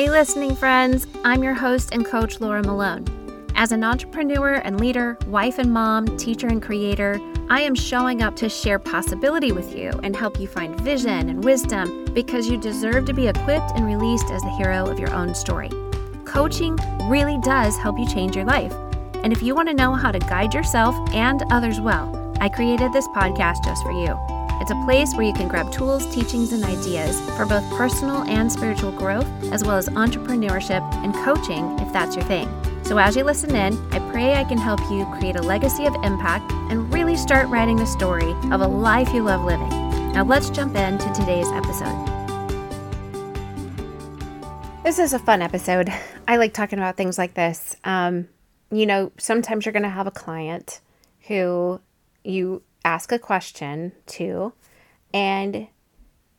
Hey, listening friends, I'm your host and coach, Laura Malone. As an entrepreneur and leader, wife and mom, teacher and creator, I am showing up to share possibility with you and help you find vision and wisdom because you deserve to be equipped and released as the hero of your own story. Coaching really does help you change your life. And if you want to know how to guide yourself and others well, I created this podcast just for you. It's a place where you can grab tools, teachings, and ideas for both personal and spiritual growth, as well as entrepreneurship and coaching if that's your thing. So, as you listen in, I pray I can help you create a legacy of impact and really start writing the story of a life you love living. Now, let's jump into today's episode. This is a fun episode. I like talking about things like this. Um, you know, sometimes you're going to have a client who you ask a question to, and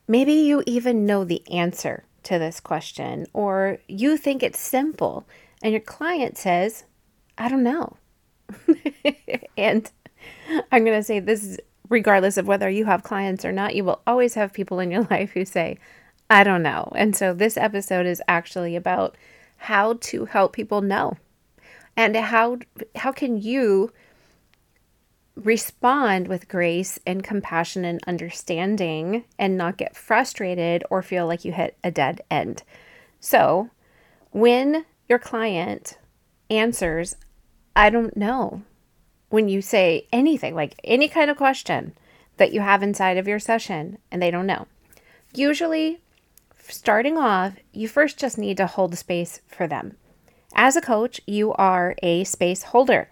maybe you even know the answer to this question, or you think it's simple, and your client says, I don't know. and I'm going to say this is regardless of whether you have clients or not, you will always have people in your life who say, I don't know. And so this episode is actually about how to help people know and how how can you respond with grace and compassion and understanding and not get frustrated or feel like you hit a dead end. So, when your client answers, I don't know, when you say anything, like any kind of question that you have inside of your session and they don't know, usually starting off, you first just need to hold space for them. As a coach, you are a space holder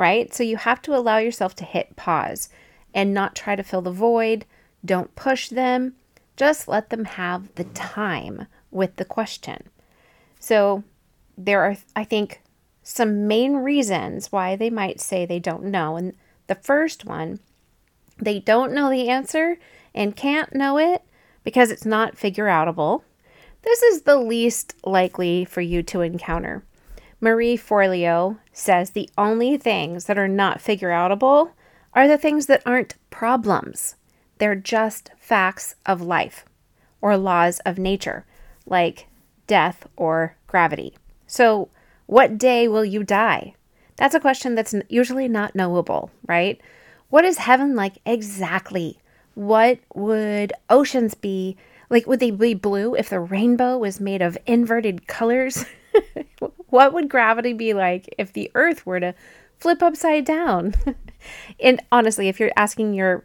right? So you have to allow yourself to hit pause and not try to fill the void. Don't push them. Just let them have the time with the question. So there are, I think, some main reasons why they might say they don't know. And the first one, they don't know the answer and can't know it because it's not figure outable. This is the least likely for you to encounter. Marie Forleo says the only things that are not figure outable are the things that aren't problems. They're just facts of life or laws of nature, like death or gravity. So, what day will you die? That's a question that's usually not knowable, right? What is heaven like exactly? What would oceans be? Like, would they be blue if the rainbow was made of inverted colors? what would gravity be like if the earth were to flip upside down? and honestly, if you're asking your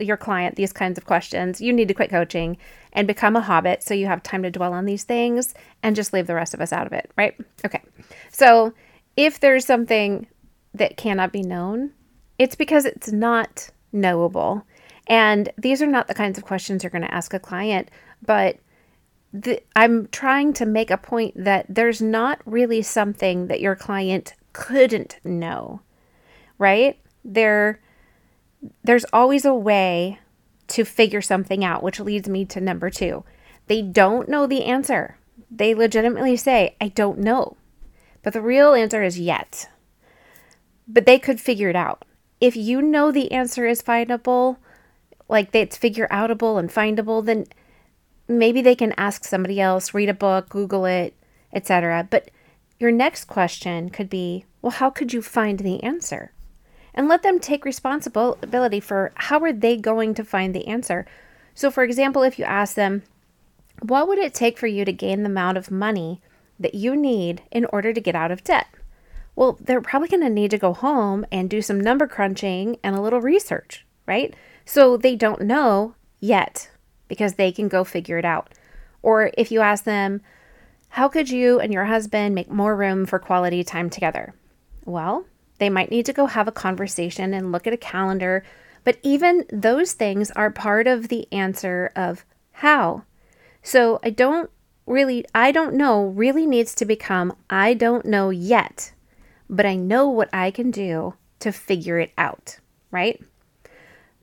your client these kinds of questions, you need to quit coaching and become a hobbit so you have time to dwell on these things and just leave the rest of us out of it, right? Okay. So, if there's something that cannot be known, it's because it's not knowable. And these are not the kinds of questions you're going to ask a client, but the, I'm trying to make a point that there's not really something that your client couldn't know, right? There, there's always a way to figure something out, which leads me to number two. They don't know the answer. They legitimately say, I don't know. But the real answer is yet. But they could figure it out. If you know the answer is findable, like it's figure outable and findable, then maybe they can ask somebody else, read a book, Google it, etc. But your next question could be, well, how could you find the answer? And let them take responsibility for how are they going to find the answer. So for example, if you ask them, what would it take for you to gain the amount of money that you need in order to get out of debt? Well, they're probably going to need to go home and do some number crunching and a little research, right? So they don't know yet because they can go figure it out. Or if you ask them, How could you and your husband make more room for quality time together? Well, they might need to go have a conversation and look at a calendar, but even those things are part of the answer of how. So I don't really, I don't know really needs to become I don't know yet, but I know what I can do to figure it out, right?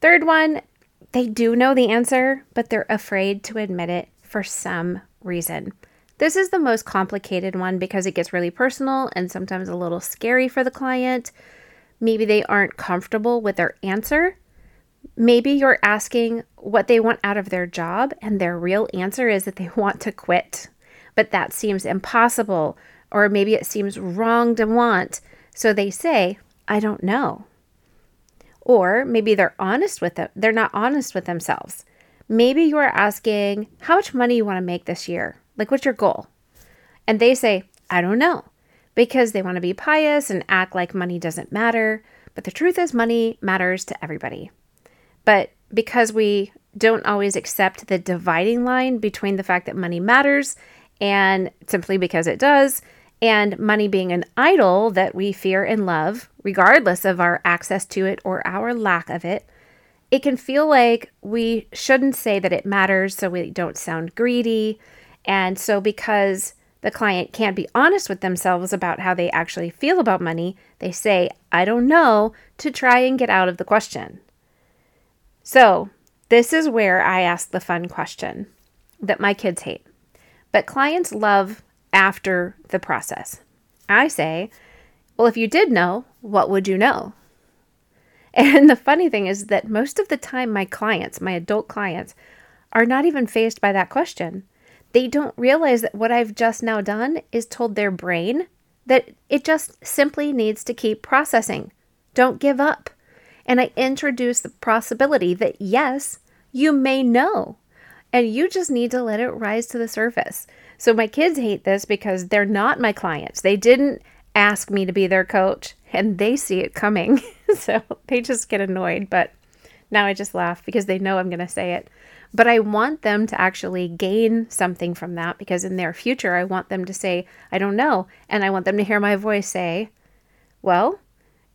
Third one, they do know the answer, but they're afraid to admit it for some reason. This is the most complicated one because it gets really personal and sometimes a little scary for the client. Maybe they aren't comfortable with their answer. Maybe you're asking what they want out of their job, and their real answer is that they want to quit. but that seems impossible, or maybe it seems wrong to want. So they say, I don't know. Or maybe they're honest with them. They're not honest with themselves. Maybe you are asking how much money you want to make this year. Like, what's your goal? And they say, I don't know, because they want to be pious and act like money doesn't matter. But the truth is, money matters to everybody. But because we don't always accept the dividing line between the fact that money matters and simply because it does, and money being an idol that we fear and love, regardless of our access to it or our lack of it, it can feel like we shouldn't say that it matters so we don't sound greedy. And so, because the client can't be honest with themselves about how they actually feel about money, they say, I don't know, to try and get out of the question. So, this is where I ask the fun question that my kids hate, but clients love after the process. I say, Well, if you did know, what would you know? And the funny thing is that most of the time, my clients, my adult clients, are not even faced by that question. They don't realize that what I've just now done is told their brain that it just simply needs to keep processing. Don't give up. And I introduce the possibility that yes, you may know, and you just need to let it rise to the surface. So my kids hate this because they're not my clients. They didn't ask me to be their coach and they see it coming. so they just get annoyed. But now I just laugh because they know I'm going to say it. But I want them to actually gain something from that because in their future, I want them to say, I don't know. And I want them to hear my voice say, Well,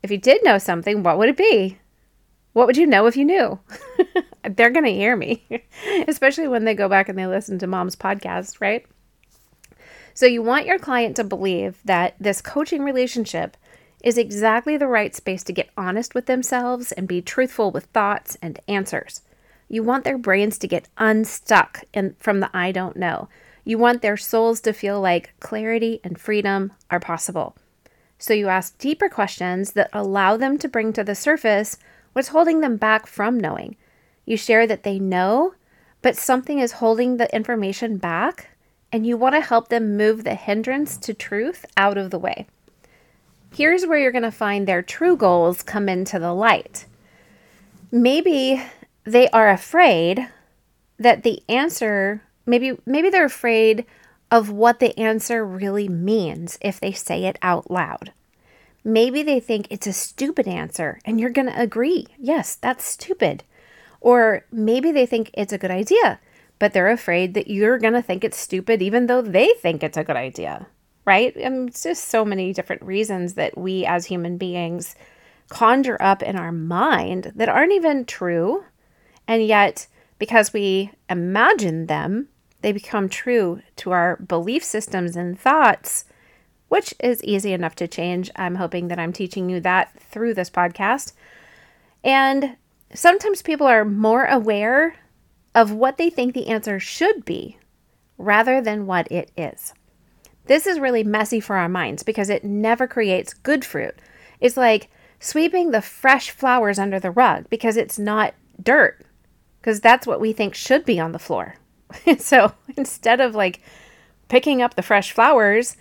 if you did know something, what would it be? What would you know if you knew? They're going to hear me, especially when they go back and they listen to mom's podcast, right? So you want your client to believe that this coaching relationship is exactly the right space to get honest with themselves and be truthful with thoughts and answers. You want their brains to get unstuck in, from the I don't know. You want their souls to feel like clarity and freedom are possible. So you ask deeper questions that allow them to bring to the surface what's holding them back from knowing. You share that they know, but something is holding the information back and you want to help them move the hindrance to truth out of the way. Here's where you're going to find their true goals come into the light. Maybe they are afraid that the answer, maybe maybe they're afraid of what the answer really means if they say it out loud. Maybe they think it's a stupid answer and you're going to agree. Yes, that's stupid. Or maybe they think it's a good idea but they're afraid that you're going to think it's stupid even though they think it's a good idea, right? And it's just so many different reasons that we as human beings conjure up in our mind that aren't even true. And yet, because we imagine them, they become true to our belief systems and thoughts, which is easy enough to change. I'm hoping that I'm teaching you that through this podcast. And sometimes people are more aware of what they think the answer should be rather than what it is. This is really messy for our minds because it never creates good fruit. It's like sweeping the fresh flowers under the rug because it's not dirt, because that's what we think should be on the floor. so instead of like picking up the fresh flowers,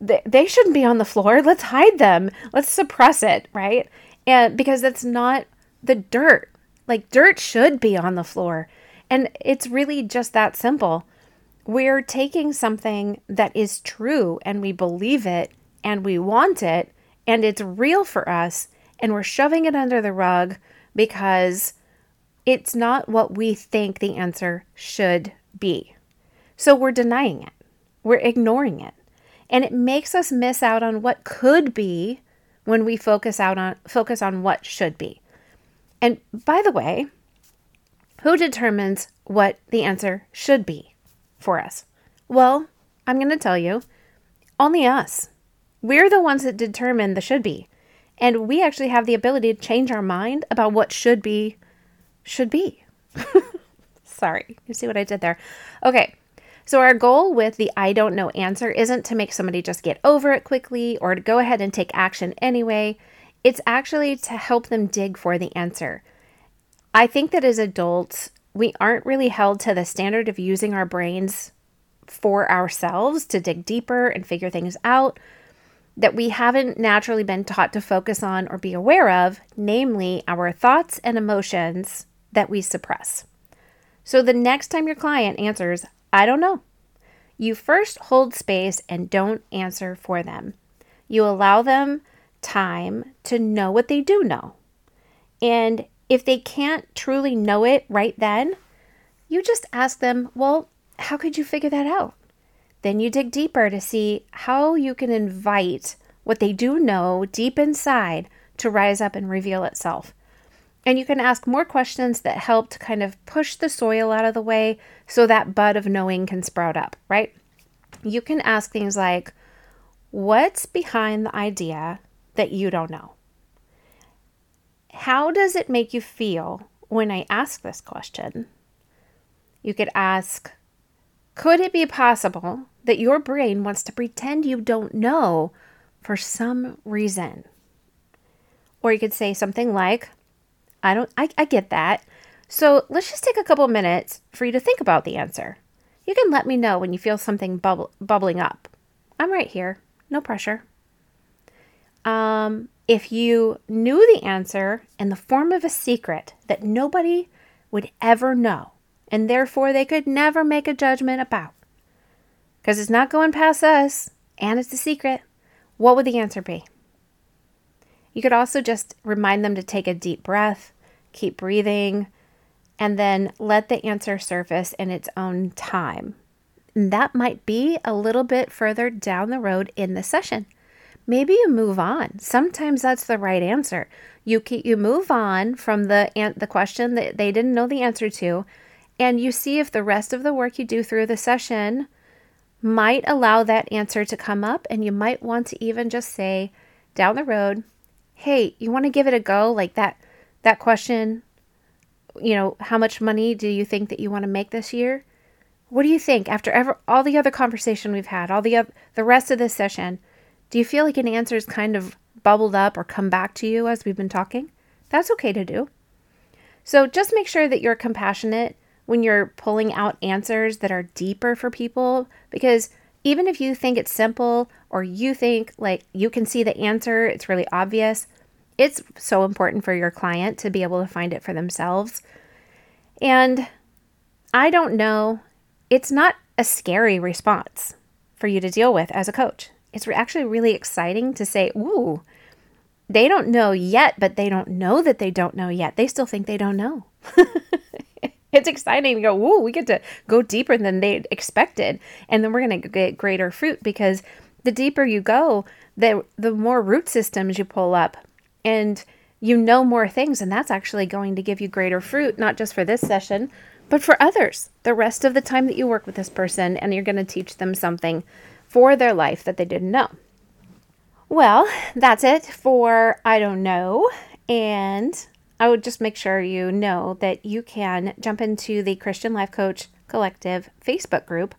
they shouldn't be on the floor. Let's hide them. Let's suppress it, right? And because that's not the dirt. Like dirt should be on the floor. And it's really just that simple. We're taking something that is true and we believe it and we want it and it's real for us and we're shoving it under the rug because it's not what we think the answer should be. So we're denying it, we're ignoring it. And it makes us miss out on what could be when we focus out on focus on what should be. And by the way, who determines what the answer should be for us? Well, I'm going to tell you only us. We're the ones that determine the should be. And we actually have the ability to change our mind about what should be, should be. Sorry, you see what I did there? Okay, so our goal with the I don't know answer isn't to make somebody just get over it quickly or to go ahead and take action anyway. It's actually to help them dig for the answer. I think that as adults, we aren't really held to the standard of using our brains for ourselves to dig deeper and figure things out that we haven't naturally been taught to focus on or be aware of, namely our thoughts and emotions that we suppress. So the next time your client answers, I don't know, you first hold space and don't answer for them. You allow them time to know what they do know. And if they can't truly know it right then, you just ask them, Well, how could you figure that out? Then you dig deeper to see how you can invite what they do know deep inside to rise up and reveal itself. And you can ask more questions that help to kind of push the soil out of the way so that bud of knowing can sprout up, right? You can ask things like, What's behind the idea that you don't know? How does it make you feel when I ask this question? You could ask, Could it be possible that your brain wants to pretend you don't know for some reason? Or you could say something like, I don't, I, I get that. So let's just take a couple minutes for you to think about the answer. You can let me know when you feel something bubble, bubbling up. I'm right here, no pressure. Um, if you knew the answer in the form of a secret that nobody would ever know, and therefore they could never make a judgment about, because it's not going past us and it's a secret, what would the answer be? You could also just remind them to take a deep breath, keep breathing, and then let the answer surface in its own time. And that might be a little bit further down the road in the session. Maybe you move on. Sometimes that's the right answer. You keep, you move on from the the question that they didn't know the answer to, and you see if the rest of the work you do through the session might allow that answer to come up, and you might want to even just say down the road, "Hey, you want to give it a go?" Like that that question you know, how much money do you think that you want to make this year? What do you think after ever all the other conversation we've had, all the the rest of this session? Do you feel like an answer is kind of bubbled up or come back to you as we've been talking? That's okay to do. So just make sure that you're compassionate when you're pulling out answers that are deeper for people because even if you think it's simple or you think like you can see the answer, it's really obvious, it's so important for your client to be able to find it for themselves. And I don't know, it's not a scary response for you to deal with as a coach. It's actually really exciting to say, Ooh, they don't know yet, but they don't know that they don't know yet. They still think they don't know. it's exciting to go, Ooh, we get to go deeper than they expected. And then we're going to get greater fruit because the deeper you go, the, the more root systems you pull up and you know more things, and that's actually going to give you greater fruit, not just for this session, but for others. The rest of the time that you work with this person, and you're going to teach them something for their life that they didn't know. Well, that's it for I don't know. And I would just make sure you know that you can jump into the Christian Life Coach Collective Facebook group.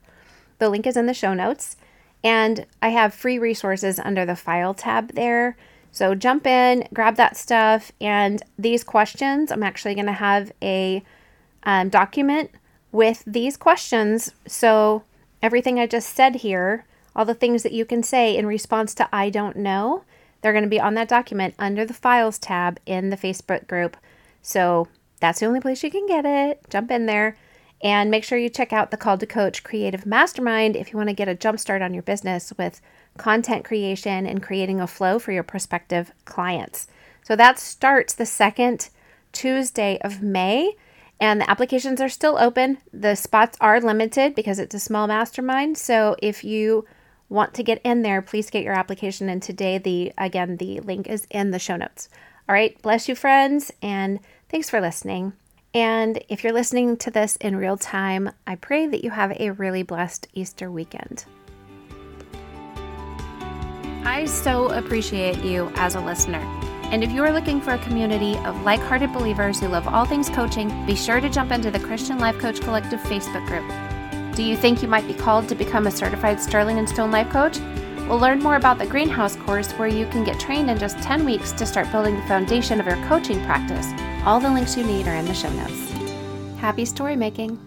The link is in the show notes. And I have free resources under the file tab there so jump in, grab that stuff, and these questions. I'm actually going to have a um, document with these questions. So everything I just said here, all the things that you can say in response to I don't know, they're going to be on that document under the files tab in the Facebook group. So that's the only place you can get it. Jump in there and make sure you check out the Called to Coach Creative Mastermind if you want to get a jump start on your business with content creation and creating a flow for your prospective clients. So that starts the second Tuesday of May, and the applications are still open. The spots are limited because it's a small mastermind. So if you want to get in there, please get your application in today. The again, the link is in the show notes. All right, bless you, friends, and thanks for listening. And if you're listening to this in real time, I pray that you have a really blessed Easter weekend. I so appreciate you as a listener. And if you are looking for a community of like hearted believers who love all things coaching, be sure to jump into the Christian Life Coach Collective Facebook group. Do you think you might be called to become a certified Sterling and Stone Life Coach? We'll learn more about the Greenhouse course where you can get trained in just 10 weeks to start building the foundation of your coaching practice. All the links you need are in the show notes. Happy story making!